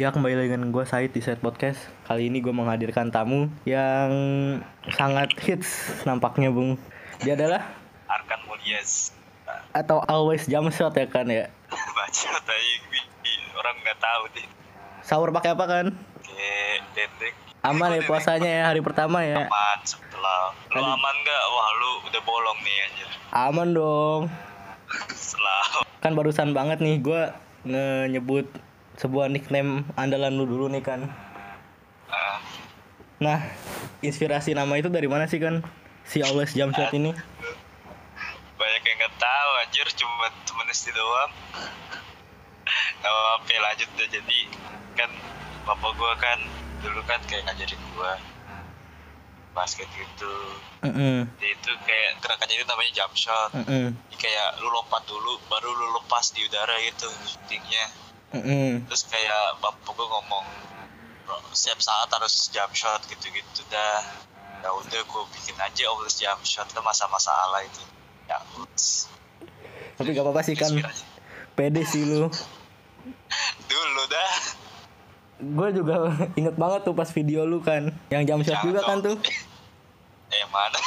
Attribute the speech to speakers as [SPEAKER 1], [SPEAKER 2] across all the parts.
[SPEAKER 1] Ya kembali lagi dengan gue Said di Said Podcast. Kali ini gue menghadirkan tamu yang sangat hits nampaknya Bung. Dia adalah
[SPEAKER 2] Arkan Mulyas
[SPEAKER 1] atau always jump shot ya kan ya?
[SPEAKER 2] Baca tadi orang nggak tahu deh
[SPEAKER 1] Sahur pakai apa kan?
[SPEAKER 2] kayak dendek
[SPEAKER 1] Aman ya puasanya ya hari pertama ya?
[SPEAKER 2] Aman setelah. Lu
[SPEAKER 1] Aduh.
[SPEAKER 2] aman nggak? Wah lu udah bolong nih anjir.
[SPEAKER 1] Aman dong.
[SPEAKER 2] Setelah.
[SPEAKER 1] Kan barusan banget nih gue nyebut sebuah nickname andalan lu dulu nih kan.
[SPEAKER 2] Ah,
[SPEAKER 1] Nah inspirasi nama itu dari mana sih kan? Si always jump shot ini.
[SPEAKER 2] Banyak yang nggak tahu anjir cuma temen SD doang. Nggak apa-apa lanjut deh. Jadi kan bapak gua kan dulu kan kayak ngajarin gua basket gitu.
[SPEAKER 1] Mm-mm,
[SPEAKER 2] Jadi itu kayak gerakannya itu namanya jump shot
[SPEAKER 1] mm-mm,
[SPEAKER 2] Jadi kayak lu lompat dulu baru lu lepas di udara gitu shootingnya
[SPEAKER 1] mm-mm.
[SPEAKER 2] terus kayak bapak gue ngomong "Bro, setiap saat harus jump shot gitu-gitu dah. Ya udah gue bikin aja always jump shot ke masa-masa ala itu. Ya
[SPEAKER 1] Tapi gak apa-apa sih kan. Pede sih lu.
[SPEAKER 2] Dulu dah.
[SPEAKER 1] Gue juga inget banget tuh pas video lu kan. Yang jump shot
[SPEAKER 2] Jangan
[SPEAKER 1] juga kan
[SPEAKER 2] dong.
[SPEAKER 1] tuh.
[SPEAKER 2] Eh yang mana?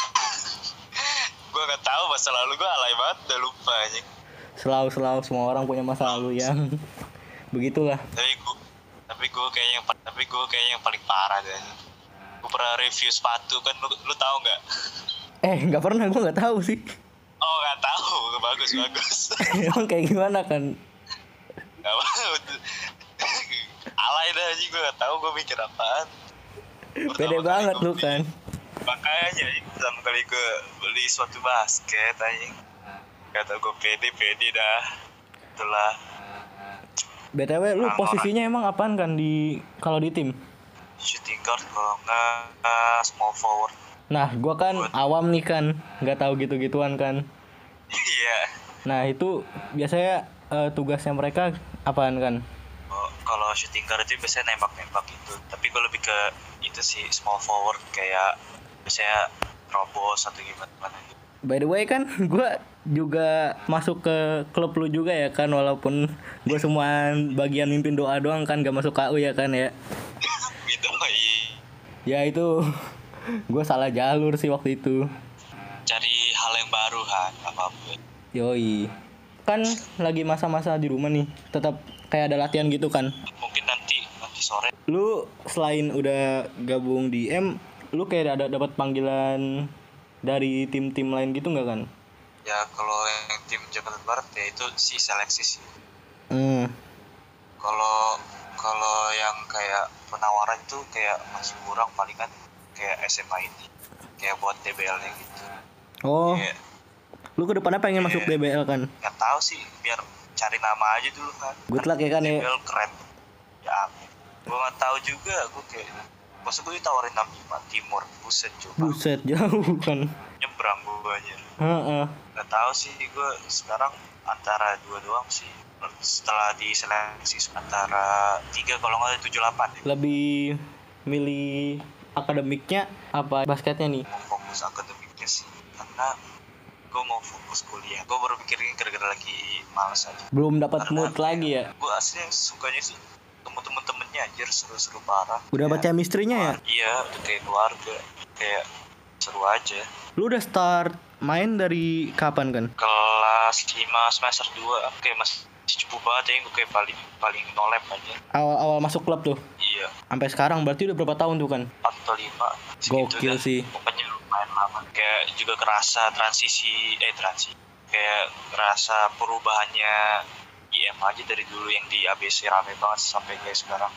[SPEAKER 2] Gue nggak tahu masa lalu gue alay banget udah lupa aja.
[SPEAKER 1] Selalu-selalu semua orang punya masa lalu yang Begitulah.
[SPEAKER 2] Tapi gue tapi gue kayak yang tapi gue kayak yang paling parah deh gue pernah review sepatu kan lu, lu tahu nggak?
[SPEAKER 1] Eh gak pernah gue gak tahu sih.
[SPEAKER 2] Oh nggak tahu. Bagus bagus.
[SPEAKER 1] Emang kayak gimana kan?
[SPEAKER 2] Gak mau Alay dah aja gue gak tau gue mikir apaan. Pertama
[SPEAKER 1] Pede banget lu kan?
[SPEAKER 2] Makanya pertama kali gue beli suatu basket anjing. Kata gue pede pede dah. Itulah
[SPEAKER 1] BTW lu posisinya emang apaan kan di kalau di tim?
[SPEAKER 2] Shooting guard kalau nggak uh, small forward.
[SPEAKER 1] Nah gue kan awam nih kan. Gak tahu gitu-gituan kan.
[SPEAKER 2] Iya.
[SPEAKER 1] Nah itu biasanya eh, tugasnya mereka apaan kan?
[SPEAKER 2] Oh, Kalau shooting guard itu biasanya nembak-nembak gitu. Tapi gue lebih ke itu sih small forward kayak Biasanya robos atau gimana gitu
[SPEAKER 1] By the way kan gue juga masuk ke klub lu juga ya kan walaupun gue semua bagian mimpin doa doang kan gak masuk KU ya kan ya.
[SPEAKER 2] Gitu iya.
[SPEAKER 1] ya itu gue salah jalur sih waktu itu.
[SPEAKER 2] Cari hal yang baru kan apa-apa
[SPEAKER 1] yoi. Kan lagi masa-masa di rumah nih tetap kayak ada latihan gitu kan.
[SPEAKER 2] Mungkin nanti nanti sore.
[SPEAKER 1] Lu selain udah gabung di M lu kayak ada dapat panggilan dari tim-tim lain gitu nggak kan?
[SPEAKER 2] Ya kalau yang tim Jakarta Barat ya itu si seleksi sih.
[SPEAKER 1] Hmm.
[SPEAKER 2] kalau kalau yang kayak penawaran itu kayak masih kurang paling kan kayak SMA ini. Kayak buat DBL nya gitu.
[SPEAKER 1] Oh.
[SPEAKER 2] Kayak
[SPEAKER 1] lu ke depannya pengen masuk DBL kan?
[SPEAKER 2] Nggak tahu sih biar cari nama aja dulu kan.
[SPEAKER 1] Good luck ya kan ya.
[SPEAKER 2] DBL keren. Ya gue nggak tahu juga gue kayak Masa gue ditawarin 65 timur buset coba.
[SPEAKER 1] Buset jauh kan
[SPEAKER 2] nyebrang gue aja.
[SPEAKER 1] Heeh.
[SPEAKER 2] nggak tahu sih gue sekarang antara dua doang sih. Setelah diseleksi antara tiga kalau nggak tujuh delapan
[SPEAKER 1] lebih milih akademiknya apa basketnya nih?
[SPEAKER 2] Mau fokus akademiknya sih karena gue mau fokus kuliah. Gue baru pikirin gara-gara lagi males aja.
[SPEAKER 1] Belum dapat mood lagi ya?
[SPEAKER 2] gue aslinya sukanya sih temen-temen temennya anjir seru-seru parah.
[SPEAKER 1] Udah dapat chemistry-nya ya?
[SPEAKER 2] Iya udah kayak keluarga kayak seru aja.
[SPEAKER 1] Lu udah start main dari kapan kan
[SPEAKER 2] kelas 5 semester 2 kayak masih cukup banget ya gue kayak paling paling nolep aja
[SPEAKER 1] awal-awal masuk klub tuh?
[SPEAKER 2] Iya.
[SPEAKER 1] Sampai sekarang berarti udah berapa tahun tuh kan
[SPEAKER 2] 4 atau 5
[SPEAKER 1] Gokil sih.
[SPEAKER 2] pokoknya lumayan lama. Kayak juga kerasa transisi eh transisi. Kayak kerasa perubahannya IM aja dari dulu yang di ABC rame banget sampai kayak sekarang.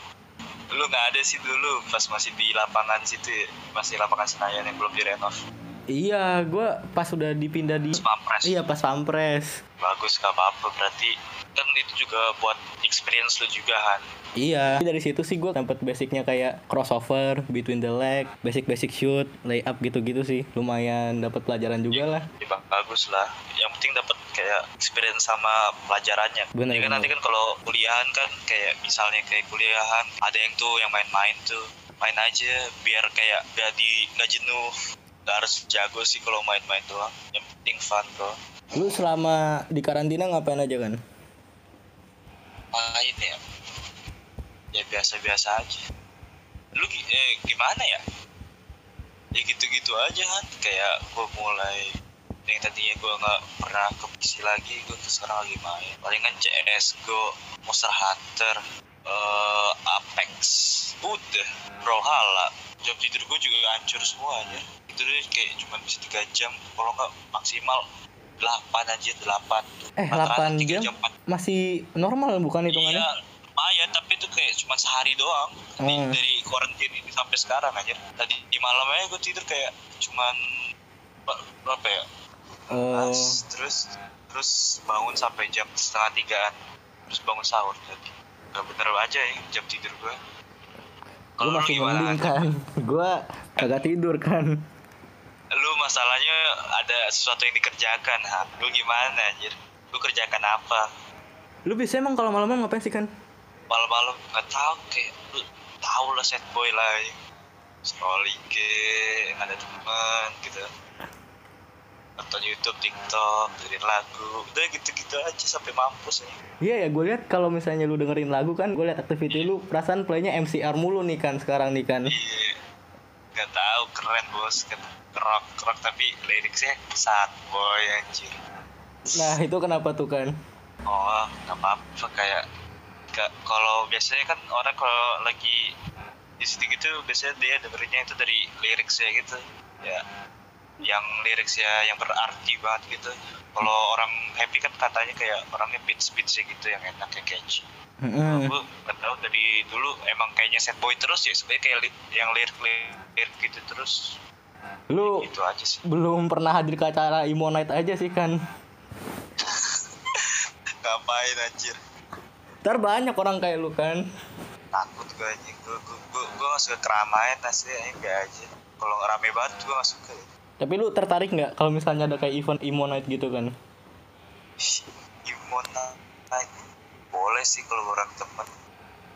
[SPEAKER 2] Lu nggak ada sih dulu pas masih di lapangan situ ya, masih lapangan Senayan yang belum direnov.
[SPEAKER 1] Iya gua pas udah dipindah di
[SPEAKER 2] Pampres.
[SPEAKER 1] Iya pas pampres.
[SPEAKER 2] Bagus gak apa-apa berarti. Kan itu juga buat experience lu juga kan
[SPEAKER 1] Iya, dari situ sih gue dapet basicnya kayak crossover, between the leg, basic-basic shoot, layup gitu-gitu sih. Lumayan dapat pelajaran juga lah.
[SPEAKER 2] ya ba- bagus lah. Yang penting dapat kayak experience sama pelajarannya.
[SPEAKER 1] Bener,
[SPEAKER 2] ya kan
[SPEAKER 1] bener.
[SPEAKER 2] nanti kan kalau kuliahan kan kayak misalnya kayak kuliahan ada yang tuh yang main-main tuh main aja biar kayak gak di gak jenuh. Gak harus jago sih kalau main-main doang. Yang penting fun bro.
[SPEAKER 1] Lu selama di karantina ngapain aja kan?
[SPEAKER 2] main ya. Ya biasa-biasa aja. Lu eh, gimana ya? Ya gitu-gitu aja kan kayak gue mulai yang tadinya gue nggak pernah ke PC lagi gue sekarang lagi main palingan CS Go Monster Hunter eh Apex udah Brawlhalla jam tidur gue juga hancur semuanya itu deh kayak cuma bisa tiga jam kalau nggak maksimal 8 aja 8
[SPEAKER 1] Eh, 8 jam? Masih normal bukan hitungannya?
[SPEAKER 2] Iya, lumayan tapi itu kayak cuma sehari doang
[SPEAKER 1] Hmm.
[SPEAKER 2] dari quarantine ini sampai sekarang aja. Tadi di malam aja gue tidur kayak cuman ba- berapa ya? Pas, terus terus bangun sampai jam setengah tigaan terus bangun sahur tadi. Gak bener aja ya jam tidur gue.
[SPEAKER 1] Lu masih mending kan. Gua kagak tidur kan.
[SPEAKER 2] Lu masalahnya ada sesuatu yang dikerjakan, ha? Lu gimana anjir? Lu kerjakan apa?
[SPEAKER 1] Lu biasanya emang kalau malam-malam ngapain sih kan?
[SPEAKER 2] malam-malam nggak tahu kayak lu tahu lah set boy lah ya. scroll IG yang ada teman gitu nonton YouTube TikTok dengerin lagu. Udah gitu-gitu aja sampai mampus ya.
[SPEAKER 1] Iya ya, gue lihat kalau misalnya lu dengerin lagu kan, gue lihat activity lu perasaan playnya MCR mulu nih kan sekarang nih kan.
[SPEAKER 2] iya. Nggak tahu keren bos. Kan kerok kerok tapi liriknya sad boy anjir.
[SPEAKER 1] Nah itu kenapa tuh kan?
[SPEAKER 2] oh nggak apa-apa kayak ka- kalau biasanya kan orang kalau lagi di situ gitu biasanya dia dengerinnya itu dari liriknya gitu. Ya yang liriknya yang berarti banget gitu. Kalau orang happy kan katanya kayak orangnya beats beatsnya gitu yang enak kayak catchy.
[SPEAKER 1] Mm-mm.
[SPEAKER 2] gue nggak tahu dari dulu emang kayaknya sad boy terus ya sebenarnya kayak li- yang lirik lirik gitu terus.
[SPEAKER 1] Lu
[SPEAKER 2] gitu aja sih.
[SPEAKER 1] belum pernah hadir ke acara Imo Night aja sih kan?
[SPEAKER 2] ngapain anjir?
[SPEAKER 1] Ntar banyak orang kayak lu kan.
[SPEAKER 2] takut gue anjing. Gue gue gue gue gak suka keramaian asli enggak aja kalau rame banget gue gak suka
[SPEAKER 1] Tapi lu tertarik nggak kalau misalnya ada kayak event Imo Night gitu kan?
[SPEAKER 2] Imona boleh sih kalau orang temen.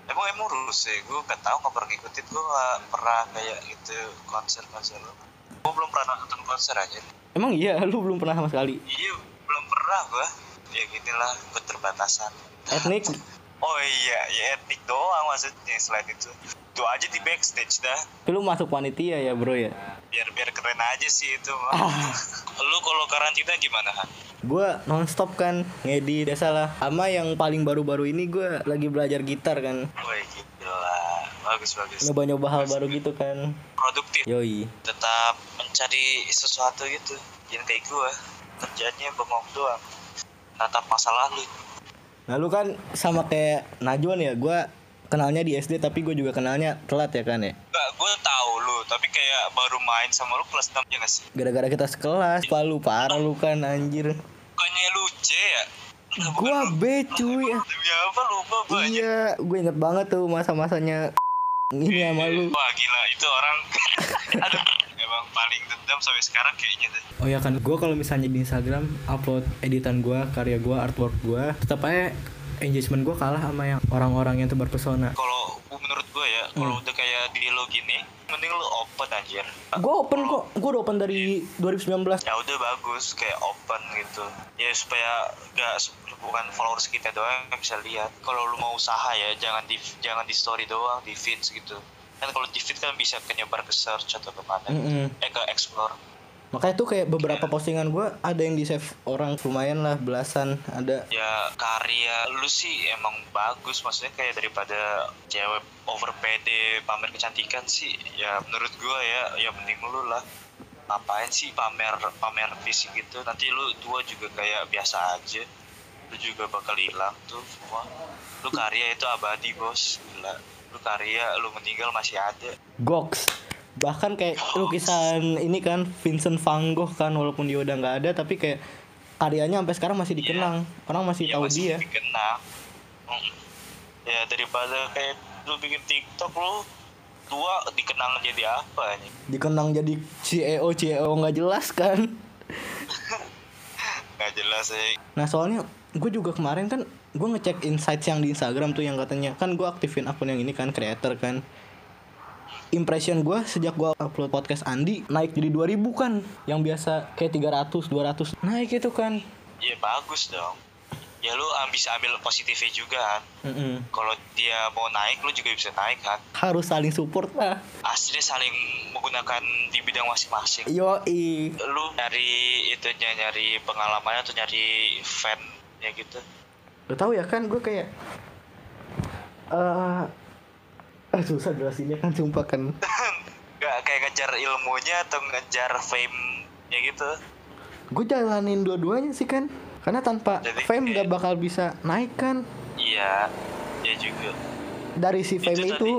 [SPEAKER 2] Emang emang lulus sih gue gak tahu nggak pernah ngikutin. Gue gak pernah kayak gitu konser konser gue belum pernah nonton konser aja.
[SPEAKER 1] Emang iya, lu belum pernah sama sekali.
[SPEAKER 2] iya belum pernah gue ya gini lah keterbatasan.
[SPEAKER 1] Etnik?
[SPEAKER 2] oh iya ya etnik doang maksudnya selain itu itu aja di backstage dah
[SPEAKER 1] Tapi lu masuk panitia ya bro ya?
[SPEAKER 2] biar biar keren aja sih itu mah. lu kalau karantina gimana?
[SPEAKER 1] Gue nonstop kan ngedit ya salah. Sama yang paling baru-baru ini gue lagi belajar gitar kan.
[SPEAKER 2] Wih gila bagus bagus
[SPEAKER 1] Nyoba-nyoba hal baru gitu kan.
[SPEAKER 2] produktif
[SPEAKER 1] Yoi.
[SPEAKER 2] tetap mencari sesuatu gitu jangan kayak gue kerjanya bengong doang natap masa lalu
[SPEAKER 1] Nah lu kan sama kayak Najwan ya, gue kenalnya di SD tapi gue juga kenalnya telat ya kan ya.
[SPEAKER 2] Enggak, gue tahu lu tapi kayak baru main sama lu kelas 6 ya gak sih
[SPEAKER 1] Gara-gara kita sekelas, Pak lu parah lu kan anjir.
[SPEAKER 2] bukannya lu C ya bukan
[SPEAKER 1] Gua
[SPEAKER 2] lu-
[SPEAKER 1] B cuy.
[SPEAKER 2] demi apa lupa gue aja
[SPEAKER 1] Iya, gue inget banget tuh masa-masanya ini sama lu.
[SPEAKER 2] wah gila itu orang aduh emang paling dendam sampai sekarang kayaknya deh
[SPEAKER 1] Oh ya kan, gue kalau misalnya di Instagram upload editan gue, karya gue, artwork gue, tetap aja engagement gue kalah sama yang orang-orang yang tebar pesona.
[SPEAKER 2] kalau menurut gue ya kalau udah kayak di lo gini mending lu open anjir.
[SPEAKER 1] Gue open kok, gue udah open dari 2019.
[SPEAKER 2] ya udah bagus kayak open gitu. Ya supaya gak bukan followers kita doang yang bisa lihat. Kalau lu mau usaha ya jangan di jangan di story doang di feeds gitu. Kan kalau di feed kan bisa ke nyebar ke search atau ke mana
[SPEAKER 1] Mm-mm.
[SPEAKER 2] eh ke explore
[SPEAKER 1] Makanya tuh kayak beberapa postingan gue ada yang di save orang lumayan lah belasan ada.
[SPEAKER 2] ya karya lu sih emang bagus maksudnya kayak daripada cewek over pede pamer kecantikan sih ya menurut gua ya ya mending lu lah. Ngapain sih pamer pamer fisik gitu? Nanti lu tua juga kayak biasa aja. Lu juga bakal hilang tuh semua. Lu karya itu abadi bos. Gila. Lu karya lu meninggal masih ada.
[SPEAKER 1] Gox. Bahkan kayak lukisan ini kan Vincent van Gogh kan walaupun dia udah nggak ada tapi kayak karyanya sampai sekarang masih dikenang. Orang masih
[SPEAKER 2] ya
[SPEAKER 1] tahu
[SPEAKER 2] masih
[SPEAKER 1] dia.
[SPEAKER 2] dikenang Mm. ya daripada kayak lu bikin tiktok lu tua dikenang jadi apa nih
[SPEAKER 1] Dikenang jadi CEO CEO nggak jelas kan.
[SPEAKER 2] nggak jelas sih
[SPEAKER 1] Nah soalnya gue juga kemarin kan gue ngecek insights yang di Instagram tuh yang katanya kan gue aktifin akun yang ini kan creator kan impression gue sejak gue upload podcast Andi naik jadi 2000 kan. Yang biasa kayak 300 200 naik itu kan.
[SPEAKER 2] Ya bagus dong. Ya lu bisa ambil positifnya juga kan.
[SPEAKER 1] Mm-mm.
[SPEAKER 2] kalau dia mau naik lu juga bisa naik kan.
[SPEAKER 1] Harus saling support lah.
[SPEAKER 2] Asli saling menggunakan di bidang masing-masing.
[SPEAKER 1] Yo
[SPEAKER 2] lu nyari itunya nyari pengalamannya atau nyari fan ya gitu.
[SPEAKER 1] Lo tau ya kan gue kayak eh eh, susah jelasinnya. Kan sumpah kan.
[SPEAKER 2] Nggak kayak ngejar ilmunya atau ngejar fame ya gitu.
[SPEAKER 1] Gue jalanin dua-duanya sih kan. Karena tanpa
[SPEAKER 2] Jadi
[SPEAKER 1] fame gak bakal bisa naik kan.
[SPEAKER 2] Iya ya juga.
[SPEAKER 1] Dari si fame
[SPEAKER 2] Itu
[SPEAKER 1] itu,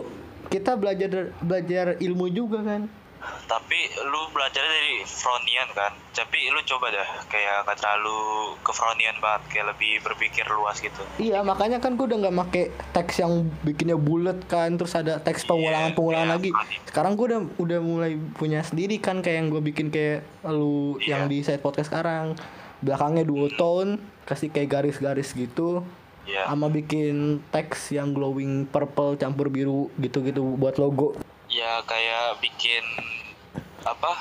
[SPEAKER 1] kita belajar belajar ilmu juga kan
[SPEAKER 2] tapi lu belajar dari fronian kan? Tapi lu coba dah kayak nggak terlalu ke fronian banget kayak lebih berpikir luas gitu.
[SPEAKER 1] Iya makanya kan gue udah nggak make teks yang bikinnya bulat kan terus ada teks pengulangan pengulangan
[SPEAKER 2] iya,
[SPEAKER 1] lagi.
[SPEAKER 2] Fronian.
[SPEAKER 1] sekarang gue udah udah mulai punya sendiri kan kayak yang gue bikin kayak lu
[SPEAKER 2] Iya.
[SPEAKER 1] yang di side podcast sekarang. Belakangnya duo tone kasih kayak garis-garis gitu.
[SPEAKER 2] Ya
[SPEAKER 1] sama bikin teks yang glowing purple campur biru gitu-gitu buat logo
[SPEAKER 2] ya kayak bikin apa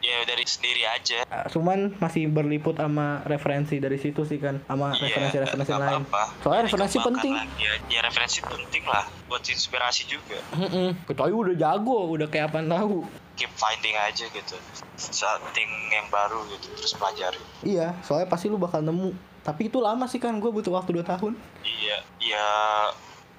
[SPEAKER 2] ya dari sendiri aja.
[SPEAKER 1] Uh, cuman masih berliput sama referensi dari situ sih kan. Sama
[SPEAKER 2] Iya,
[SPEAKER 1] referensi-referensi
[SPEAKER 2] nggak
[SPEAKER 1] lain.
[SPEAKER 2] apa-apa.
[SPEAKER 1] soalnya
[SPEAKER 2] Ya,
[SPEAKER 1] referensi penting.
[SPEAKER 2] lagi ya, ya referensi penting lah. Buat inspirasi juga.
[SPEAKER 1] Mm-mm. kecuali udah jago udah kayak apa tahu.
[SPEAKER 2] Keep finding aja gitu. Something yang baru gitu terus pelajari.
[SPEAKER 1] Iya soalnya pasti lu bakal nemu. Tapi itu lama sih kan. Gue butuh waktu 2 tahun.
[SPEAKER 2] Iya. Ya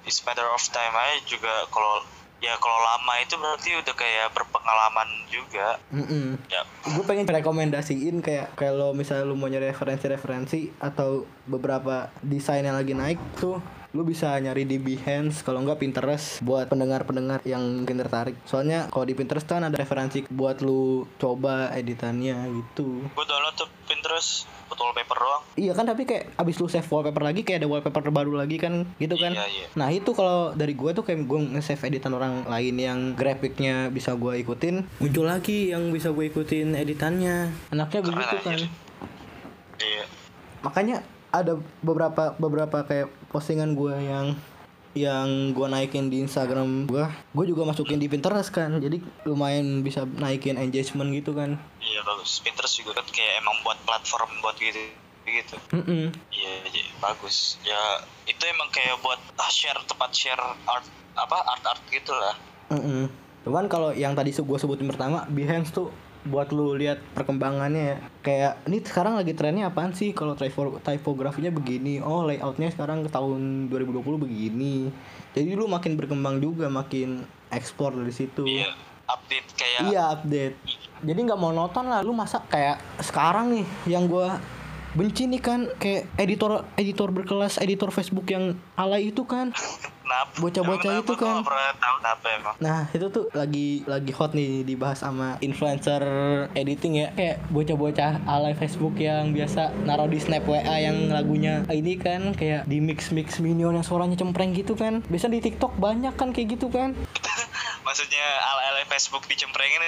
[SPEAKER 2] it's matter of time aja juga kalau ya kalau lama itu berarti udah kayak berpengalaman juga.
[SPEAKER 1] Mm-mm.
[SPEAKER 2] ya.
[SPEAKER 1] Gue pengen rekomendasiin kayak kalau misalnya lu mau nyari referensi-referensi atau beberapa desain yang lagi naik tuh lu bisa nyari di Behance. Kalau enggak Pinterest buat pendengar-pendengar yang mungkin tertarik. Soalnya kalau di Pinterest kan ada referensi buat lu coba editannya gitu.
[SPEAKER 2] Gue download tuh Pinterest buat wallpaper doang.
[SPEAKER 1] Iya kan tapi kayak abis lu save wallpaper lagi kayak ada wallpaper baru lagi kan gitu kan?
[SPEAKER 2] Iya, iya.
[SPEAKER 1] nah itu kalau dari gue tuh kayak gue nge-save editan orang lain yang grafiknya bisa gue ikutin muncul lagi yang bisa gue ikutin editannya. Enaknya
[SPEAKER 2] Keren
[SPEAKER 1] begitu
[SPEAKER 2] aja
[SPEAKER 1] kan?
[SPEAKER 2] iya.
[SPEAKER 1] Makanya ada beberapa beberapa kayak postingan gue yang yang gue naikin di Instagram gue gue juga masukin di Pinterest kan jadi lumayan bisa naikin engagement gitu kan
[SPEAKER 2] iya bagus Pinterest juga kan kayak emang buat platform buat gitu gitu
[SPEAKER 1] Mm-mm.
[SPEAKER 2] Iya, iya, bagus. Ya itu emang kayak buat ah, share tempat share art apa art art gitu lah.
[SPEAKER 1] Mm-mm. Cuman kalau yang tadi gue sebutin pertama Behance tuh buat lu lihat perkembangannya ya. Kayak ini sekarang lagi trennya apaan sih kalau typo typografinya begini. Oh, layoutnya sekarang ke tahun 2020 begini. Jadi lu makin berkembang juga, makin ekspor dari situ.
[SPEAKER 2] Iya, update kayak
[SPEAKER 1] Iya, update. Jadi nggak monoton lah lu masa kayak sekarang nih yang gua benci nih kan kayak editor editor berkelas editor Facebook yang alay itu kan? Bocah-bocah itu kan. Nah itu tuh lagi lagi hot nih dibahas sama influencer editing ya. Kayak bocah-bocah alay Facebook yang biasa naruh di snap WA yang lagunya. Ini kan kayak di mix mix minion yang suaranya cempreng gitu kan. Biasa di TikTok banyak kan kayak gitu kan.
[SPEAKER 2] Maksudnya ala-ala Facebook dicemprengin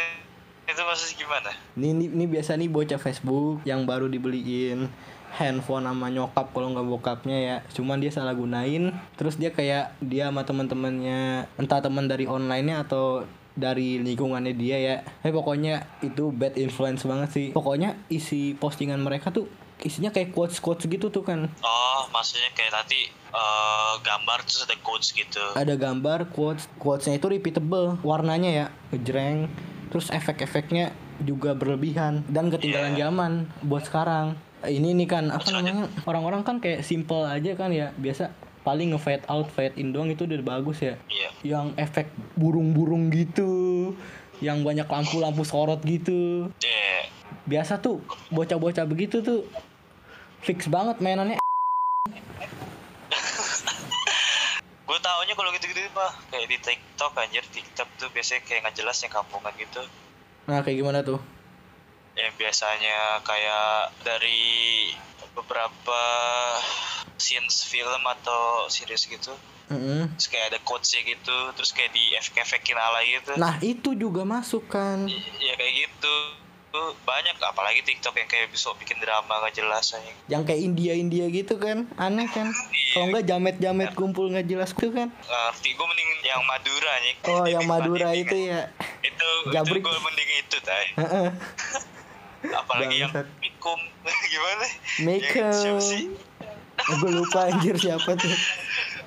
[SPEAKER 2] itu maksudnya gimana?
[SPEAKER 1] ini, ini, ini biasa nih bocah Facebook yang baru dibeliin handphone sama nyokap kalau nggak bokapnya ya. Cuman dia salah gunain. Terus dia kayak dia sama teman-temannya entah teman dari online-nya atau dari lingkungannya dia ya. Eh pokoknya itu bad influence banget sih. Pokoknya isi postingan mereka tuh isinya kayak quotes quotes gitu tuh kan.
[SPEAKER 2] Oh, maksudnya kayak nanti eh, gambar terus ada quotes gitu.
[SPEAKER 1] ada gambar quotes quotesnya itu repeatable warnanya ya ngejreng. Terus efek-efeknya juga berlebihan dan ketinggalan
[SPEAKER 2] Yeah.
[SPEAKER 1] zaman buat sekarang ini nih kan apa namanya? Orang-orang kan kayak simple aja kan ya. Biasa paling nge fade out fade in doang itu udah bagus ya.
[SPEAKER 2] Iya.
[SPEAKER 1] yang efek burung-burung gitu yang banyak lampu-lampu sorot gitu.
[SPEAKER 2] Yeah.
[SPEAKER 1] biasa tuh bocah-bocah begitu tuh fix banget mainannya.
[SPEAKER 2] Gue taunya kalau gitu-gitu mah kayak di TikTok anjir. TikTok tuh biasanya kayak nggak jelas yang kampungan gitu.
[SPEAKER 1] nah kayak gimana tuh
[SPEAKER 2] yang biasanya kayak dari beberapa scenes film atau series gitu.
[SPEAKER 1] Mm-mm.
[SPEAKER 2] terus kayak ada quotesnya gitu terus kayak di efek-efekin ala gitu.
[SPEAKER 1] Nah itu juga masuk kan.
[SPEAKER 2] I- ya kayak gitu. Banyak apalagi TikTok yang kayak bisa bikin drama gak jelas aja
[SPEAKER 1] yang kayak India India gitu kan aneh kan. Kalau nggak jamet jamet kumpul nggak jelas tuh kan.
[SPEAKER 2] Ngerti gue mending yang Madura nih
[SPEAKER 1] oh yang Madura itu ya.
[SPEAKER 2] itu
[SPEAKER 1] Jabrik.
[SPEAKER 2] itu gue mending itu tay
[SPEAKER 1] Heeh.
[SPEAKER 2] apalagi yang. Mikum. Gimana?
[SPEAKER 1] Mikum.
[SPEAKER 2] Yang siapa sih?
[SPEAKER 1] Gue lupa anjir siapa tuh?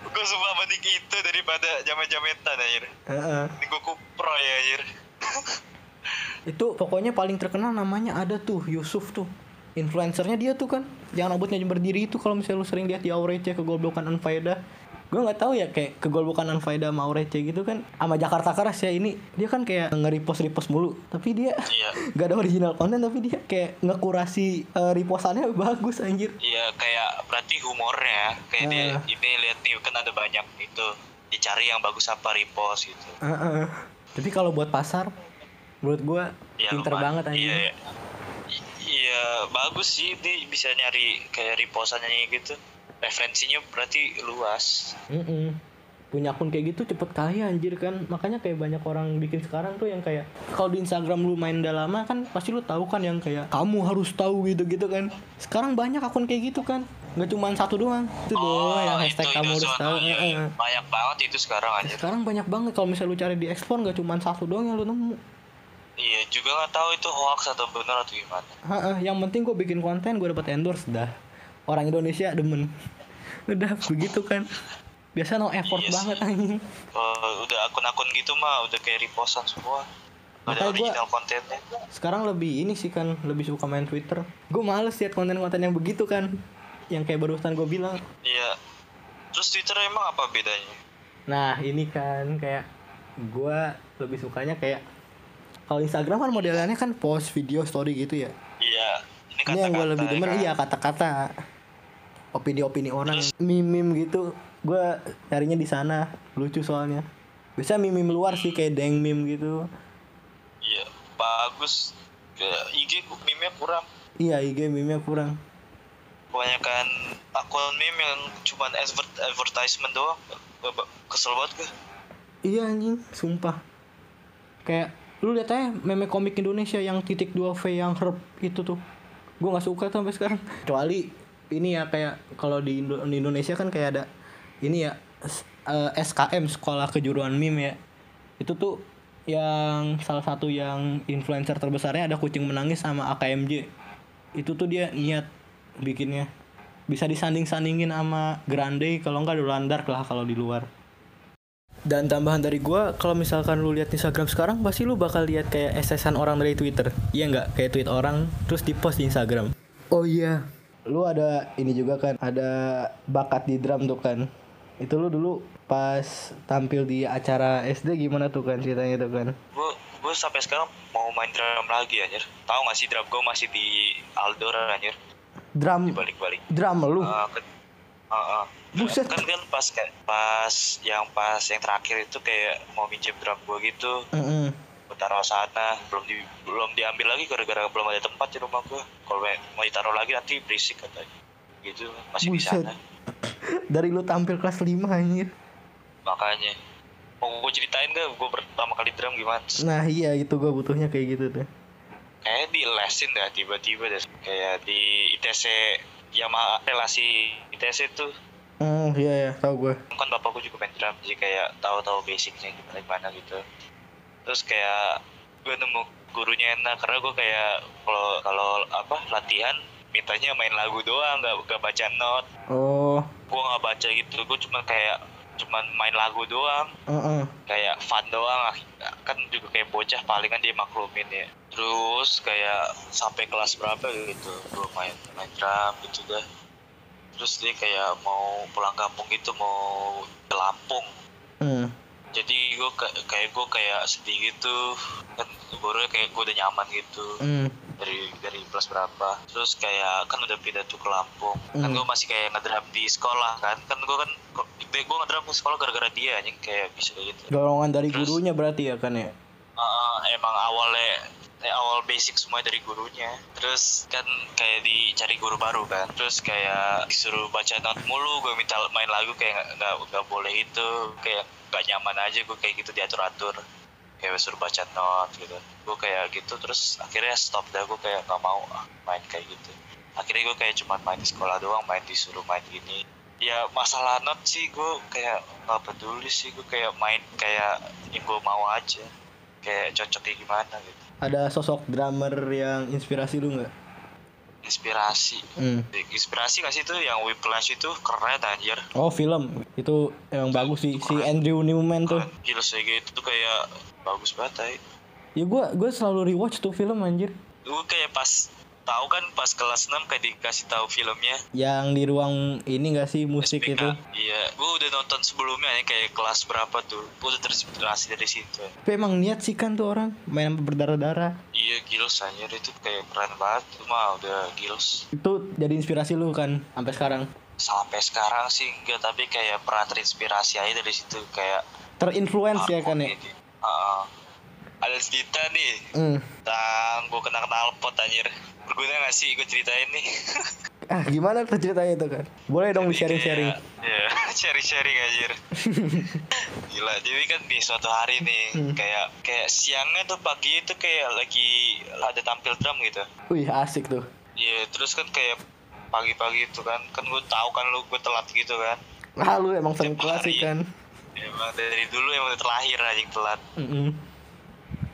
[SPEAKER 2] Gue sumpah mending itu daripada jamet-jametan anjir. Ini gue kupro ya anjir.
[SPEAKER 1] Itu pokoknya paling terkenal namanya ada tuh Yusuf tuh. Influencernya dia tuh kan. Yang rambutnya berdiri itu kalau misalnya lu sering lihat di Aurece kegoblokan Anfaida gue nggak tahu ya kayak kegoblokan Anfaida sama Aurece gitu kan sama Jakarta Keras ya ini dia kan kayak nge-repost repost mulu tapi dia
[SPEAKER 2] iya
[SPEAKER 1] gak ada original konten tapi dia kayak ngekurasi eh, repostannya bagus anjir
[SPEAKER 2] iya kayak berarti humornya kayak dia
[SPEAKER 1] Ah.
[SPEAKER 2] ini lihat nih kan ada banyak itu dicari yang bagus apa repost gitu
[SPEAKER 1] Heeh. tapi kalau buat pasar menurut gue
[SPEAKER 2] ya
[SPEAKER 1] pinter
[SPEAKER 2] lumayan.
[SPEAKER 1] banget anjir
[SPEAKER 2] iya, iya. Iya bagus sih dia bisa nyari kayak repostannya gitu referensinya berarti luas.
[SPEAKER 1] Mm-mm. punya akun kayak gitu cepet kaya anjir kan? Makanya kayak banyak orang bikin sekarang tuh yang kayak kalau di Instagram lu main udah lama kan pasti lu tahu kan yang kayak kamu harus tahu gitu gitu kan? Sekarang banyak akun kayak gitu kan? Nggak cuma satu doang. Itu doang yang hashtag kamu harus
[SPEAKER 2] soalnya,
[SPEAKER 1] tahu.
[SPEAKER 2] iya, iya.
[SPEAKER 1] Heeh.
[SPEAKER 2] banyak banget itu sekarang aja
[SPEAKER 1] sekarang banyak banget. Kalau misalnya lu cari di explore nggak cuma satu doang yang lu nemu.
[SPEAKER 2] Iya juga nggak tahu itu hoax atau benar atau gimana.
[SPEAKER 1] Heeh, yang penting gue bikin konten gue dapat endorse dah orang Indonesia demen. Udah begitu kan? Biasa no effort
[SPEAKER 2] Iya sih.
[SPEAKER 1] banget anjing.
[SPEAKER 2] Kalau udah akun-akun gitu mah udah kayak repostan semua. Ada
[SPEAKER 1] Makanya
[SPEAKER 2] kontennya.
[SPEAKER 1] sekarang lebih ini sih kan. Lebih suka main Twitter. Gue males liat konten-konten yang begitu kan. Yang kayak barusan gue bilang.
[SPEAKER 2] Iya. Terus Twitter emang apa bedanya?
[SPEAKER 1] Nah ini kan kayak gue lebih sukanya kayak kalau Instagram kan modelannya kan post video story gitu ya?
[SPEAKER 2] Iya. Ini
[SPEAKER 1] ini yang gue lebih demen.
[SPEAKER 2] kan?
[SPEAKER 1] iya kata-kata opini-opini orang. Meme-meme gitu. Gue carinya di sana. Lucu soalnya. Bisa meme-meme luar sih kayak deng meme gitu.
[SPEAKER 2] Iya bagus. Kayak IG meme kurang.
[SPEAKER 1] Iya IG meme-nya kurang.
[SPEAKER 2] Kebanyakan akun meme yang cuman advert- advertisement doang. Kesel banget gue
[SPEAKER 1] Iya anjing, sumpah. Kayak lu lihat aja meme komik Indonesia yang titik 2 V yang herb itu tuh. Gue nggak suka tuh sampai sekarang. Kecuali ini ya kayak kalau di, Indo- di Indonesia kan kayak ada ini ya s- eh, SKM sekolah kejuruan meme ya. Itu tuh yang salah satu yang influencer terbesarnya ada kucing menangis sama AKMJ. Itu tuh dia niat bikinnya. Bisa disanding-sandingin sama Grande kalau nggak Donald Duck lah kalau di luar. Dan tambahan dari gua, kalau misalkan lu lihat Instagram sekarang, pasti lu bakal lihat kayak esesan orang dari Twitter. Iya nggak? Kayak tweet orang, terus di post di Instagram. Oh iya. Lu ada ini juga kan, ada bakat di drum tuh kan. Itu lu dulu pas tampil di acara SD gimana tuh kan ceritanya tuh kan?
[SPEAKER 2] gue gue sampai sekarang mau main drum lagi anjir tahu gak sih drum gue masih di Aldor anjir
[SPEAKER 1] Drum,
[SPEAKER 2] balik-balik
[SPEAKER 1] drum lu.
[SPEAKER 2] Ah, ke- ah, ah.
[SPEAKER 1] Buset.
[SPEAKER 2] kan kan pas kayak pas yang pas yang terakhir itu kayak mau minjem drum gue gitu
[SPEAKER 1] Mm-mm.
[SPEAKER 2] gue taruh sana belum di belum diambil lagi gara-gara belum ada tempat di rumah gue kalau mau ditaruh lagi nanti berisik katanya. Gitu masih di sana.
[SPEAKER 1] Dari lu tampil kelas 5 anjir.
[SPEAKER 2] makanya. Mau gue ceritain gak gue pertama kali drum gimana?
[SPEAKER 1] Nah iya itu gua butuhnya kayak gitu tuh.
[SPEAKER 2] kayak di lesin dah tiba-tiba deh kayak di ITC yang ma- relasi ITC tuh.
[SPEAKER 1] Hmm iya ya, tahu gua.
[SPEAKER 2] kan bapakku juga main drum jadi kayak tahu-tahu basicnya gimana gimana gitu terus kayak gue nemu gurunya enak karena gue kayak kalau kalau apa latihan mintanya main lagu doang nggak nggak baca not.
[SPEAKER 1] Oh,
[SPEAKER 2] gue nggak baca gitu gue cuma kayak cuman main lagu doang.
[SPEAKER 1] Heeh.
[SPEAKER 2] kayak fun doang kan juga kayak bocah paling kan dia maklumin ya. Terus kayak sampai kelas berapa gitu gue main main drum gitu dah. Terus dia kayak mau pulang kampung gitu mau ke Lampung.
[SPEAKER 1] Hmm.
[SPEAKER 2] Jadi gue kayak gue kayak sedih gitu kan baru kayak gue udah nyaman gitu
[SPEAKER 1] Hmm.
[SPEAKER 2] dari dari kelas berapa terus kayak kan udah pindah tuh ke Lampung kan
[SPEAKER 1] Hmm.
[SPEAKER 2] gue masih kayak ngedrum di sekolah kan kan gue kan gue ngedrum di sekolah gara-gara dia anjing kayak bisa kayak gitu
[SPEAKER 1] Dorongan dari
[SPEAKER 2] Terus-
[SPEAKER 1] gurunya berarti ya kan ya?
[SPEAKER 2] Ah, emang awalnya eh, awal basic semua dari gurunya. Terus kan kayak dicari guru baru kan. Terus kayak disuruh baca not mulu gue minta main lagu kayak nggak- nggak boleh itu. Kayak nggak nyaman aja gue kayak gitu diatur atur kayak suruh baca not gitu. Gue kayak gitu terus akhirnya stop dah. Gue kayak nggak mau main kayak gitu. Akhirnya gue kayak cuma main di sekolah doang main disuruh main gini. Ya masalah not sih gue kayak nggak peduli sih. Gue kayak main kayak yang gue mau aja. Kayak cocoknya gimana gitu
[SPEAKER 1] Ada sosok drummer yang inspirasi lu nggak?
[SPEAKER 2] inspirasi
[SPEAKER 1] Hmm.
[SPEAKER 2] inspirasi gak sih itu yang Whiplash itu keren anjir
[SPEAKER 1] Oh film itu emang bagus sih si Andrew Newman tuh.
[SPEAKER 2] gila sih gitu tuh kayak bagus banget ay.
[SPEAKER 1] Ya gua gua selalu rewatch tuh film anjir.
[SPEAKER 2] gue kayak pas tahu kan pas kelas 6 kayak dikasih tahu filmnya
[SPEAKER 1] Yang di ruang ini gak sih musik
[SPEAKER 2] SPK.
[SPEAKER 1] itu?
[SPEAKER 2] iya gue udah nonton sebelumnya ya kayak kelas berapa tuh gue udah terinspirasi dari situ
[SPEAKER 1] Tapi emang niat sih kan tuh orang main berdarah-darah.
[SPEAKER 2] iya gils anjir itu kayak keren banget itu mah udah gils
[SPEAKER 1] Itu jadi inspirasi lu kan sampai sekarang.
[SPEAKER 2] sampai sekarang sih enggak tapi kayak pernah terinspirasi aja dari situ kayak
[SPEAKER 1] Terinfluence ya kan ya.
[SPEAKER 2] Ini. Ada cerita nih
[SPEAKER 1] Hmm.
[SPEAKER 2] tentang gue kena knalpot anjir berguna gak sih gue ceritain nih
[SPEAKER 1] Ah gimana tuh ceritanya itu kan? Boleh dong di sharing-sharing.
[SPEAKER 2] ya sharing-sharing anjir gila jadi kan di suatu hari nih
[SPEAKER 1] Hmm.
[SPEAKER 2] kayak kayak siangnya tuh pagi itu kayak lagi ada tampil drum gitu
[SPEAKER 1] Wih asik tuh.
[SPEAKER 2] Iya terus kan kayak pagi-pagi itu kan kan gue tahu kan lu gue telat gitu kan
[SPEAKER 1] Ah lu emang sering kelas sih kan.
[SPEAKER 2] emang dari dulu emang terlahir anjing telat
[SPEAKER 1] Mm-mm.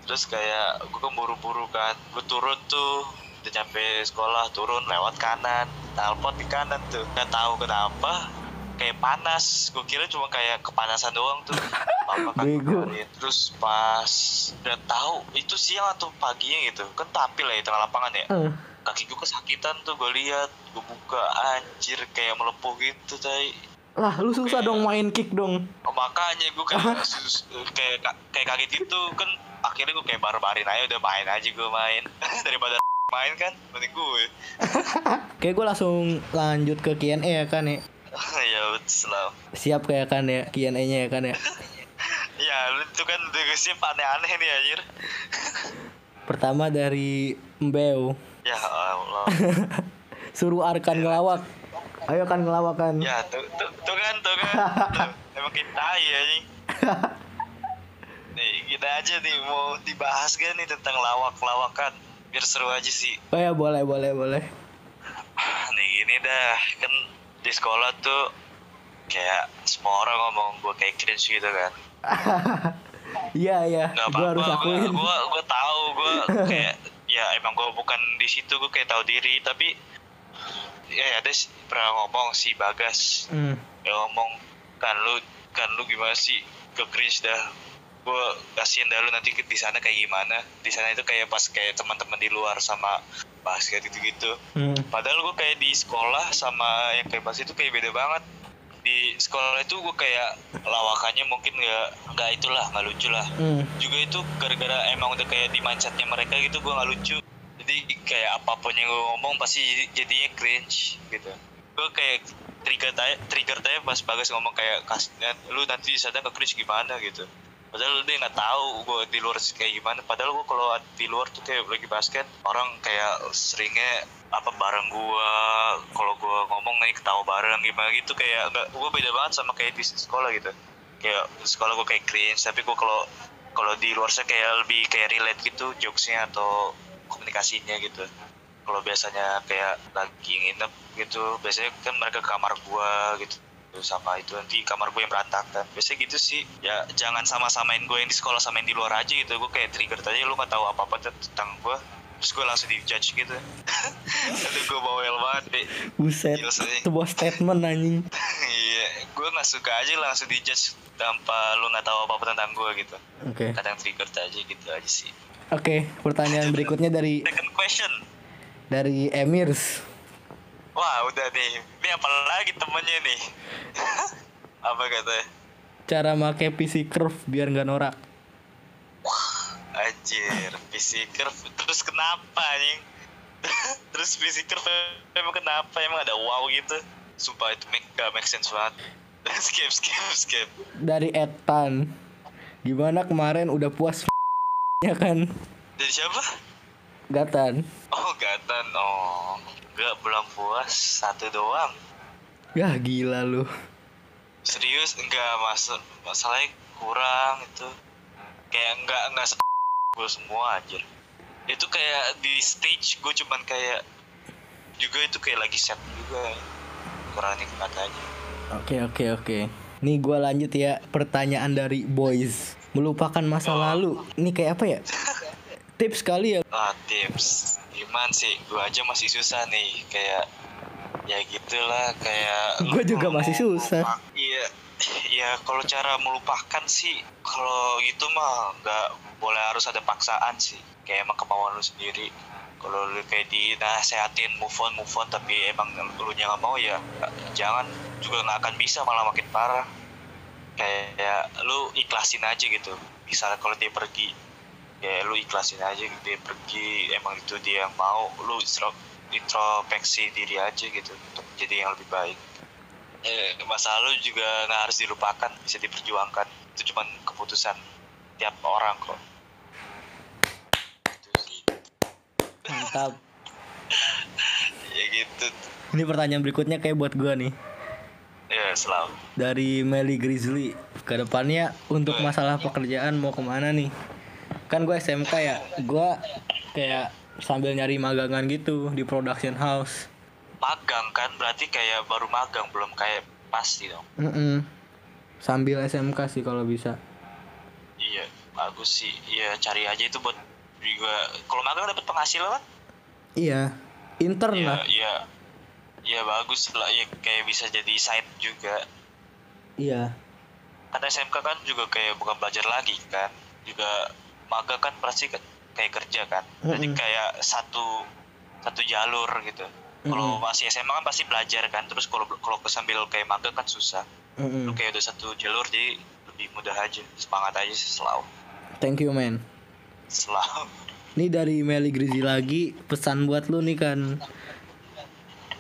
[SPEAKER 2] Terus kayak gue kan buru-buru kan gue turun tuh udah nyampe sekolah turun lewat kanan telepon di kanan tuh. Nggak tahu kenapa kayak panas. Gue kira cuma kayak kepanasan doang tuh. Papa kan terus pas udah tahu itu siang atau paginya gitu kan tampil ya di tengah lapangan ya.
[SPEAKER 1] Eh,
[SPEAKER 2] kaki gue kesakitan tuh gue lihat gue buka anjir kayak melepuh gitu tay
[SPEAKER 1] Lah lu susah dong main kick dong.
[SPEAKER 2] Oh, makanya gue kayak sus- kayak kayak kaget gitu kan akhirnya gue kayak baru-barin aja udah main aja gue main daripada main kan mending gue
[SPEAKER 1] Kayak gue langsung lanjut ke Q&A ya kan ya.
[SPEAKER 2] ya lah
[SPEAKER 1] Siap kayak kan ya Q&A-nya ya kan ya.
[SPEAKER 2] ya lu tuh kan tugasnya aneh-aneh nih anjir
[SPEAKER 1] Pertama dari Mbeu.
[SPEAKER 2] ya Allah
[SPEAKER 1] Suruh Arkan ngelawak. Ayo kan ngelawak kan.
[SPEAKER 2] ya tuh tuh, tuh kan tuh kan Tuh, emang kita ya nih nih kita aja nih mau dibahas gak nih tentang lawak-lawakan biar seru aja sih
[SPEAKER 1] Oh ya boleh boleh boleh.
[SPEAKER 2] nih gini dah kan di sekolah tuh kayak semua orang ngomong gue kayak cringe gitu kan
[SPEAKER 1] Iya iya. Gue harus akuin.
[SPEAKER 2] gue gue tahu gue kayak ya emang gue bukan di situ gue kayak tahu diri tapi ya ada sih pernah ngomong si bagas
[SPEAKER 1] Hmm.
[SPEAKER 2] ya ngomong kan lu kan lu gimana sih ke cringe dah gue kasihan dah lu nanti di sana kayak gimana di sana itu kayak pas kayak teman-teman di luar sama basket gitu gitu
[SPEAKER 1] Hmm.
[SPEAKER 2] Padahal gue kayak di sekolah sama yang kayak pas itu kayak beda banget. Di sekolah itu gue kayak lawakannya mungkin nggak nggak itulah nggak lucu lah.
[SPEAKER 1] Hmm.
[SPEAKER 2] Juga itu gara-gara emang udah kayak di mindsetnya mereka gitu gue nggak lucu. Jadi kayak apa pun yang gue ngomong pasti jadi- jadinya cringe gitu. Gue kayak trigger tanya trigger tanya pas bagas ngomong kayak kas lu nanti sana ke cringe gimana gitu. Padahal dia nggak tahu gue di luar kayak gimana. Padahal gue kalau di luar tuh kayak lagi basket orang kayak seringnya apa bareng gua kalau gua ngomong nih ketawa bareng gimana gitu kayak nggak gua beda banget sama kayak di sekolah gitu kayak di sekolah gua kayak cringe tapi gua kalau kalau di luar saya kayak lebih kayak relate gitu jokesnya atau komunikasinya gitu. Kalau biasanya kayak lagi nginep gitu biasanya kan mereka ke kamar gua gitu. Sama itu nanti kamar gue yang berantakan. Biasanya gitu sih. Ya jangan sama-samain gue yang di sekolah sama yang di luar aja gitu. Gue kayak trigger aja lu nggak tahu apa-apa tentang gue terus gue langsung di judge gitu. Aduh gue bawel banget deh
[SPEAKER 1] Buset.
[SPEAKER 2] Sih.
[SPEAKER 1] Sebuah statement anjing.
[SPEAKER 2] iya gue nggak suka aja langsung di judge tanpa lu nggak tahu apa-apa tentang gue gitu.
[SPEAKER 1] Oke.
[SPEAKER 2] kadang trigger aja gitu aja sih
[SPEAKER 1] Oke, pertanyaan berikutnya dari
[SPEAKER 2] second question
[SPEAKER 1] dari Emirs.
[SPEAKER 2] wah udah nih ini apa lagi temennya nih apa katanya
[SPEAKER 1] Cara make PC curve biar nggak norak.
[SPEAKER 2] Anjir, PC curve terus kenapa nih? terus PC curve emang kenapa? Emang ada wow gitu? Sumpah itu make, gak make sense banget. skip, skip, skip.
[SPEAKER 1] Dari Etan. Gimana kemarin udah puas ya kan?
[SPEAKER 2] Dari siapa?
[SPEAKER 1] Gatan.
[SPEAKER 2] Oh, Gatan. Oh, enggak belum puas. Satu doang.
[SPEAKER 1] Yah gila lu.
[SPEAKER 2] Serius enggak masuk masalahnya kurang itu. Kayak enggak enggak se gue semua anjir. Itu kayak di stage gue cuman kayak juga itu kayak lagi set juga kurangnya katanya.
[SPEAKER 1] Oke oke oke. Nih gua lanjut ya pertanyaan dari boys. Melupakan masa lalu. Ini kayak apa ya? Tips kali ya.
[SPEAKER 2] Ah, tips. gimana sih gue aja masih susah nih kayak ya gitulah kayak
[SPEAKER 1] Gua juga masih susah.
[SPEAKER 2] iya iya kalau cara melupakan sih kalau gitu mah nggak boleh harus ada paksaan sih kayak emang kemauan lu sendiri kalau lu kayak dinasehatin move on move on tapi emang lu nya nggak mau ya jangan juga nggak akan bisa malah makin parah kayak lu ikhlasin aja gitu misalnya kalau dia pergi ya lu ikhlasin aja dia pergi emang itu dia yang mau lu intro- introspeksi diri aja gitu untuk jadi yang lebih baik eh, masa lalu juga nggak harus dilupakan bisa diperjuangkan itu cuman keputusan tiap orang kok Gitu.
[SPEAKER 1] Mantap.
[SPEAKER 2] ya gitu
[SPEAKER 1] Ini pertanyaan berikutnya kayak buat gua nih.
[SPEAKER 2] Ya selalu
[SPEAKER 1] Dari Melly Grizzly. Ke depannya untuk masalah pekerjaan mau ke mana nih? Kan gue SMK ya. Gua kayak sambil nyari magangan gitu di production house.
[SPEAKER 2] magang kan berarti kayak baru magang belum kayak pasti dong
[SPEAKER 1] Mm-mm. Sambil SMK sih kalau bisa.
[SPEAKER 2] iya bagus sih ya cari aja itu buat juga kalau magang dapat penghasilan kan
[SPEAKER 1] Iya. Intern
[SPEAKER 2] Iya,
[SPEAKER 1] lah.
[SPEAKER 2] iya. Iya bagus lah ya kayak bisa jadi side juga.
[SPEAKER 1] Iya.
[SPEAKER 2] Karena SMK kan juga kayak bukan belajar lagi kan. Juga magang kan pasti kayak kerja kan. Jadi
[SPEAKER 1] Mm-mm.
[SPEAKER 2] kayak satu satu jalur gitu. Kalau
[SPEAKER 1] Mm-mm.
[SPEAKER 2] masih SMA kan pasti belajar kan. Terus kalau kalau sambil kayak magang kan susah.
[SPEAKER 1] Mm-mm.
[SPEAKER 2] Lu kayak udah satu jalur jadi lebih mudah aja. Semangat aja selalu.
[SPEAKER 1] Thank you man.
[SPEAKER 2] Selalu.
[SPEAKER 1] Ini dari Melly Grizzly lagi pesan buat lu nih kan.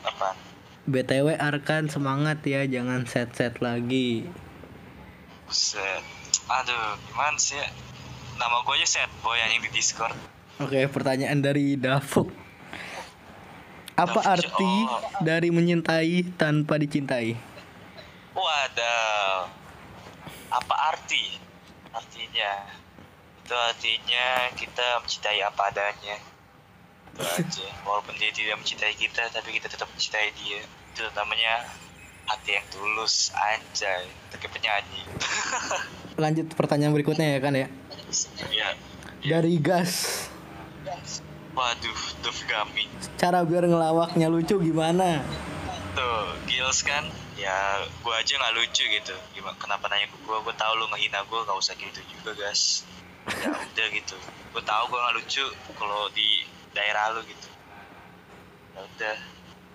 [SPEAKER 2] Apa?
[SPEAKER 1] BTW Arkan semangat ya jangan set-set lagi.
[SPEAKER 2] Buset. Aduh, gimana sih ya? Nama gue aja set boy yang di Discord.
[SPEAKER 1] Oke, pertanyaan dari Davuk. Apa
[SPEAKER 2] Davuk,
[SPEAKER 1] arti
[SPEAKER 2] oh.
[SPEAKER 1] dari menyintai tanpa dicintai?
[SPEAKER 2] Waduh. Apa arti? Artinya itu artinya kita mencintai apa adanya. Itu aja. Walaupun dia tidak mencintai kita, tapi kita tetap mencintai dia. Itu namanya hati yang tulus, anjay. Kayak penyanyi.
[SPEAKER 1] Lanjut pertanyaan berikutnya ya kan ya.
[SPEAKER 2] ya.
[SPEAKER 1] Dari Gas.
[SPEAKER 2] Waduh, Dove Gami.
[SPEAKER 1] Cara biar ngelawaknya lucu gimana?
[SPEAKER 2] Tuh, Gils kan ya gua aja nggak lucu gitu gimana kenapa nanya ke gua gua tahu lu ngehina gua gak usah gitu juga guys ya udah gitu gua tahu gua nggak lucu kalau di daerah lu gitu ya udah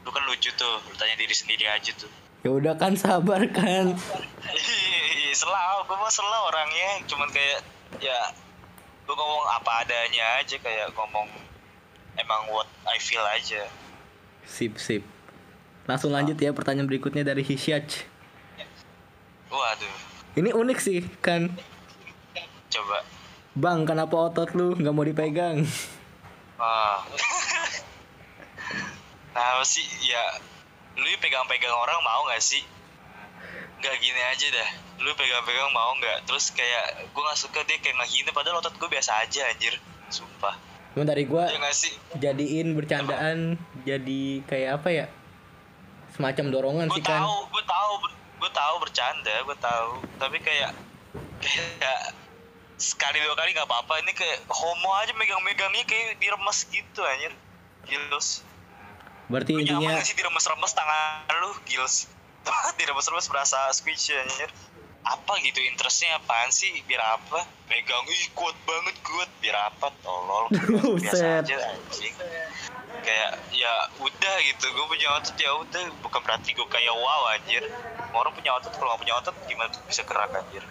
[SPEAKER 2] lu kan lucu tuh lu tanya diri sendiri aja tuh
[SPEAKER 1] Ya udah kan sabar kan.
[SPEAKER 2] Selalu gua mah selalu orangnya cuman kayak ya gua ngomong apa adanya aja kayak ngomong emang what I feel aja
[SPEAKER 1] Sip sip. Langsung lanjut ya pertanyaan berikutnya dari Hisyach.
[SPEAKER 2] waduh
[SPEAKER 1] Ini unik sih kan.
[SPEAKER 2] coba
[SPEAKER 1] Bang, kenapa otot lu nggak mau dipegang?
[SPEAKER 2] Ah. nah sih? Ya lu pegang-pegang orang mau nggak sih? Nggak gini aja dah. Lu pegang-pegang mau nggak? Terus kayak gue nggak suka dia kayak ngehina padahal otot gue biasa aja anjir. Sumpah.
[SPEAKER 1] Cuman dari gua
[SPEAKER 2] ya
[SPEAKER 1] jadiin bercandaan jadi kayak apa ya? Semacam dorongan
[SPEAKER 2] gue
[SPEAKER 1] sih kan.
[SPEAKER 2] tahu gue tahu gue tahu bercanda gue tahu. Tapi kayak kayak sekali dua kali nggak apa-apa. Ini kayak homo aja megang-megangnya kayak diremes gitu anjir. Gils.
[SPEAKER 1] Berarti
[SPEAKER 2] Lu
[SPEAKER 1] intinya
[SPEAKER 2] gak sih diremes-remes tangan lu? Gils. Diremes-remes berasa squishy anjir. Apa gitu interestnya apaan sih? Biar apa? Megang. Ih kuat banget kuat. Biar apa? Tolol. Biasa aja anjing. Kayak ya udah gitu. Gue punya otot ya udah. Bukan berarti gue kayak wow anjir. Orang punya otot kalau nggak punya otot gimana tuh bisa gerak anjir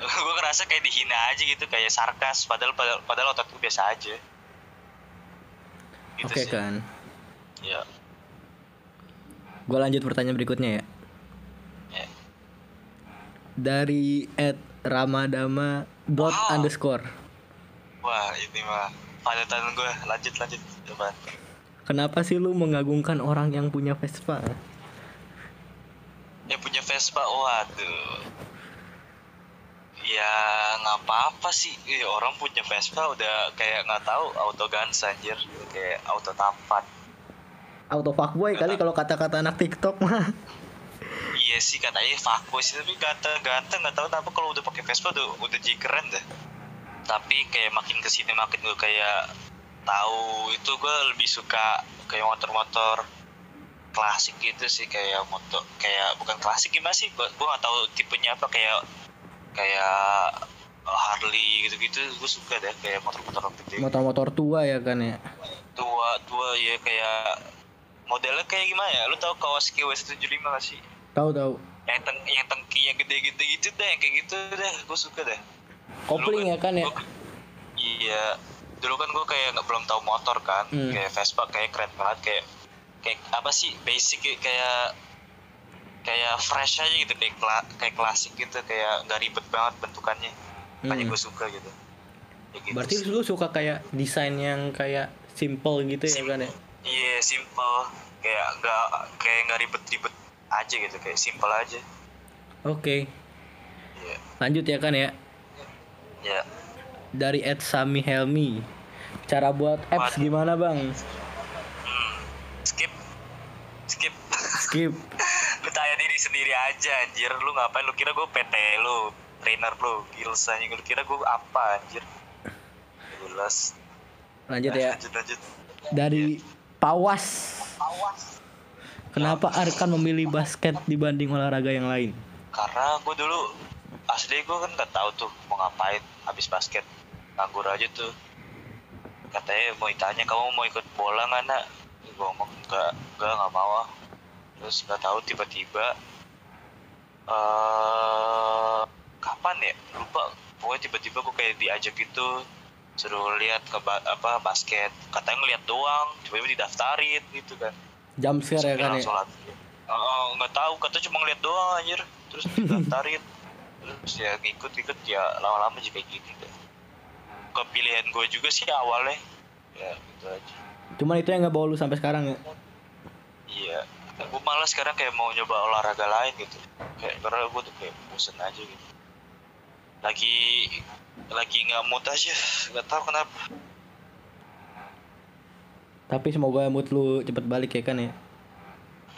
[SPEAKER 2] gue ngerasa kayak dihina aja gitu kayak sarkas padahal padahal, padahal otot gue biasa aja gitu
[SPEAKER 1] Oke
[SPEAKER 2] sih
[SPEAKER 1] kan.
[SPEAKER 2] ya
[SPEAKER 1] Gue lanjut pertanyaan berikutnya ya.
[SPEAKER 2] ya
[SPEAKER 1] Dari at Ramadama dot
[SPEAKER 2] Wow.
[SPEAKER 1] underscore.
[SPEAKER 2] Wah ini mah panutan gue lanjut lanjut coba
[SPEAKER 1] Kenapa sih lu mengagungkan orang yang punya Vespa?
[SPEAKER 2] yang punya Vespa waduh ya nggak apa-apa sih. Ih, orang punya Vespa udah kayak nggak tahu auto guns anjir. Kayak auto tampan
[SPEAKER 1] Auto fuckboy kali kalau kata-kata anak TikTok mah.
[SPEAKER 2] iya sih katanya fuckboy sih tapi kata ganteng nggak tahu kenapa kalau udah pakai Vespa udah udah jadi keren dah tapi kayak makin ke sini makin gue kayak tahu itu gue lebih suka kayak motor-motor klasik gitu sih kayak motor kayak bukan klasik gimana sih gue gue nggak tahu tipenya apa kayak kayak Harley gitu-gitu gue suka deh kayak motor-motor gede.
[SPEAKER 1] Motor-motor tua ya kan ya?
[SPEAKER 2] Tua tua ya kayak modelnya kayak gimana ya? Lu tahu Kawasaki W175 gak sih?
[SPEAKER 1] Tahu tahu
[SPEAKER 2] yang teng yang tengki yang gede-gede gitu deh yang kayak gitu deh gue suka deh.
[SPEAKER 1] Kopling ya kan ya?
[SPEAKER 2] gua- iya. Dulu kan gue kayak nggak belum tahu motor kan.
[SPEAKER 1] Hmm.
[SPEAKER 2] kayak Vespa kayak keren banget kayak kayak apa sih basic kayak- kayak kayak fresh aja gitu kayak kla- kayak klasik gitu kayak nggak ribet banget bentukannya. Makanya
[SPEAKER 1] Hmm.
[SPEAKER 2] gue suka gitu. Kayak gitu
[SPEAKER 1] berarti
[SPEAKER 2] sih.
[SPEAKER 1] lu suka kayak desain yang kayak simple gitu ya kan ya?
[SPEAKER 2] Iya simple. Kayak nggak kayak nggak ribet-ribet aja gitu kayak simple aja.
[SPEAKER 1] Oke.
[SPEAKER 2] Iya.
[SPEAKER 1] Lanjut ya kan ya?
[SPEAKER 2] Ya
[SPEAKER 1] dari Ed Sami Helmi. Cara buat apps
[SPEAKER 2] Waduh.
[SPEAKER 1] gimana bang?
[SPEAKER 2] Hmm. skip. Skip.
[SPEAKER 1] Skip
[SPEAKER 2] lu tanya diri sendiri aja anjir. Lu ngapain? Lu kira gue PT lu trainer lu gils anjing. Lu kira gue apa anjir? Jelas.
[SPEAKER 1] Lanjut ya.
[SPEAKER 2] Lanjut lanjut.
[SPEAKER 1] Dari Pawas. Kenapa Arkan memilih basket dibanding olahraga yang lain?
[SPEAKER 2] Karena gue dulu asli gue kan nggak tahu tuh mau ngapain habis basket. Nganggur aja tuh. Katanya mau ditanya kamu mau ikut bola nggak nak? Gue ngomong enggak enggak nggak mau ah terus nggak tahu tiba-tiba eh kapan ya lupa pokoknya tiba-tiba gue kayak diajak gitu suruh lihat ke ba- apa basket katanya ngeliat doang tiba-tiba didaftarin gitu kan
[SPEAKER 1] jump scare ya kan ya.
[SPEAKER 2] Oh, nggak tahu, kata cuma ngeliat doang anjir. Terus didaftarin. Terus ya ngikut-ngikut ya lama-lama juga kayak gini deh. Kepilihan gue juga sih awalnya. Ya gitu aja.
[SPEAKER 1] cuman itu yang nggak bawa lu sampai sekarang ya
[SPEAKER 2] Iya. Gue malah sekarang kayak mau nyoba olahraga lain gitu. Kayak karena gue tuh kayak bosen aja gitu. Lagi lagi nggak mood aja, nggak tahu kenapa.
[SPEAKER 1] tapi semoga mood lu cepet balik ya kan ya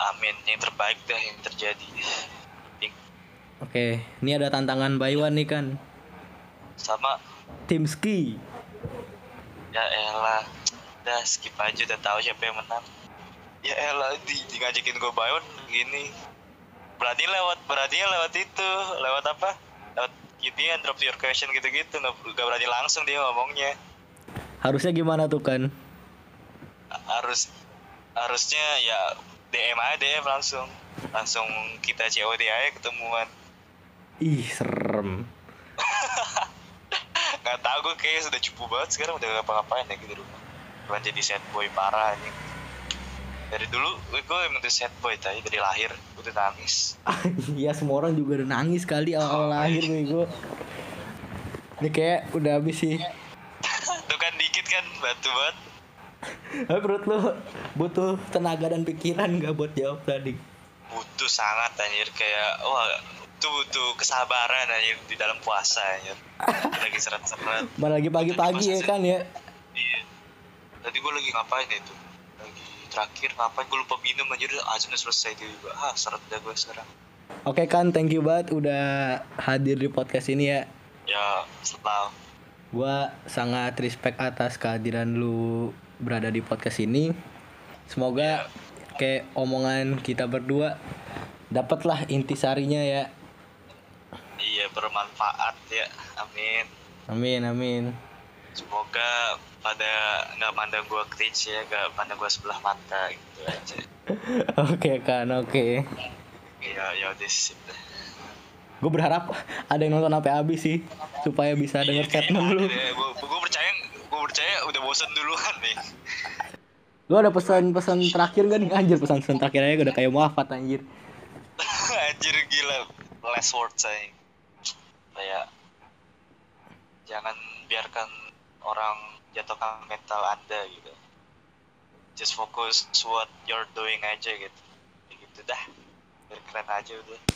[SPEAKER 2] Amin, yang terbaik dah yang terjadi.
[SPEAKER 1] oke ini ada tantangan by one nih kan
[SPEAKER 2] Sama
[SPEAKER 1] tim ski
[SPEAKER 2] Ya elah, udah skip aja udah tahu siapa yang menang. Ya elah, di, di ngajakin gue Bayon gini. Berarti lewat, berarti lewat itu, lewat apa? Lewat gini ya, drop your question gitu-gitu, nggak berani langsung dia ngomongnya.
[SPEAKER 1] harusnya gimana tuh kan
[SPEAKER 2] Harus, harusnya ya DM aja DM langsung, langsung kita COD aja ketemuan.
[SPEAKER 1] ih serem
[SPEAKER 2] Nggak tahu gue kayak sudah cupu banget sekarang udah ngapa-ngapain ya gitu rumah. Jadi sad boy parah anjing. Dari dulu gue emang tuh sad boy tadi dari lahir gue udah nangis.
[SPEAKER 1] Iya semua orang juga udah nangis kali awal lahir nih gue ini kayak udah habis sih
[SPEAKER 2] Tuh kan dikit kan batu banget.
[SPEAKER 1] Tapi perut lu butuh tenaga dan pikiran gak buat jawab tadi
[SPEAKER 2] Butuh sangat anjir kayak wah itu butuh kesabaran anjir di dalam puasa anjir. Lagi seret-seret.
[SPEAKER 1] Malah lagi pagi-pagi ya kan ya
[SPEAKER 2] Iya. Tadi gue lagi ngapain ya itu? Terakhir ngapain gue lupa minum anjir azan udah selesai itu juga. Ah seret dah gue sekarang.
[SPEAKER 1] Oke kan thank you banget udah hadir di podcast ini ya
[SPEAKER 2] Ya selalu
[SPEAKER 1] Gua sangat respect atas kehadiran lu berada di podcast ini. Semoga kayak omongan kita berdua dapatlah intisarinya ya.
[SPEAKER 2] iya bermanfaat ya. Amin.
[SPEAKER 1] Amin amin.
[SPEAKER 2] Semoga pada nggak mandang gue cringe ya, nggak mandang gue sebelah mata gitu aja.
[SPEAKER 1] Oke kan oke.
[SPEAKER 2] Iya, ya udah sip dah.
[SPEAKER 1] Gue berharap ada yang nonton sampai habis sih supaya bisa denger statement lu.
[SPEAKER 2] Gue percaya, gue percaya udah bosan duluan nih.
[SPEAKER 1] Lu ada pesan-pesan terakhir gak nih? Anjir pesan-pesan terakhir aja udah kayak muafat anjir.
[SPEAKER 2] Anjir gila, last word saya. Kayak jangan biarkan orang jatuhkan mental anda gitu. Just focus what you're doing aja gitu. Gitu dah. Biar keren aja udah.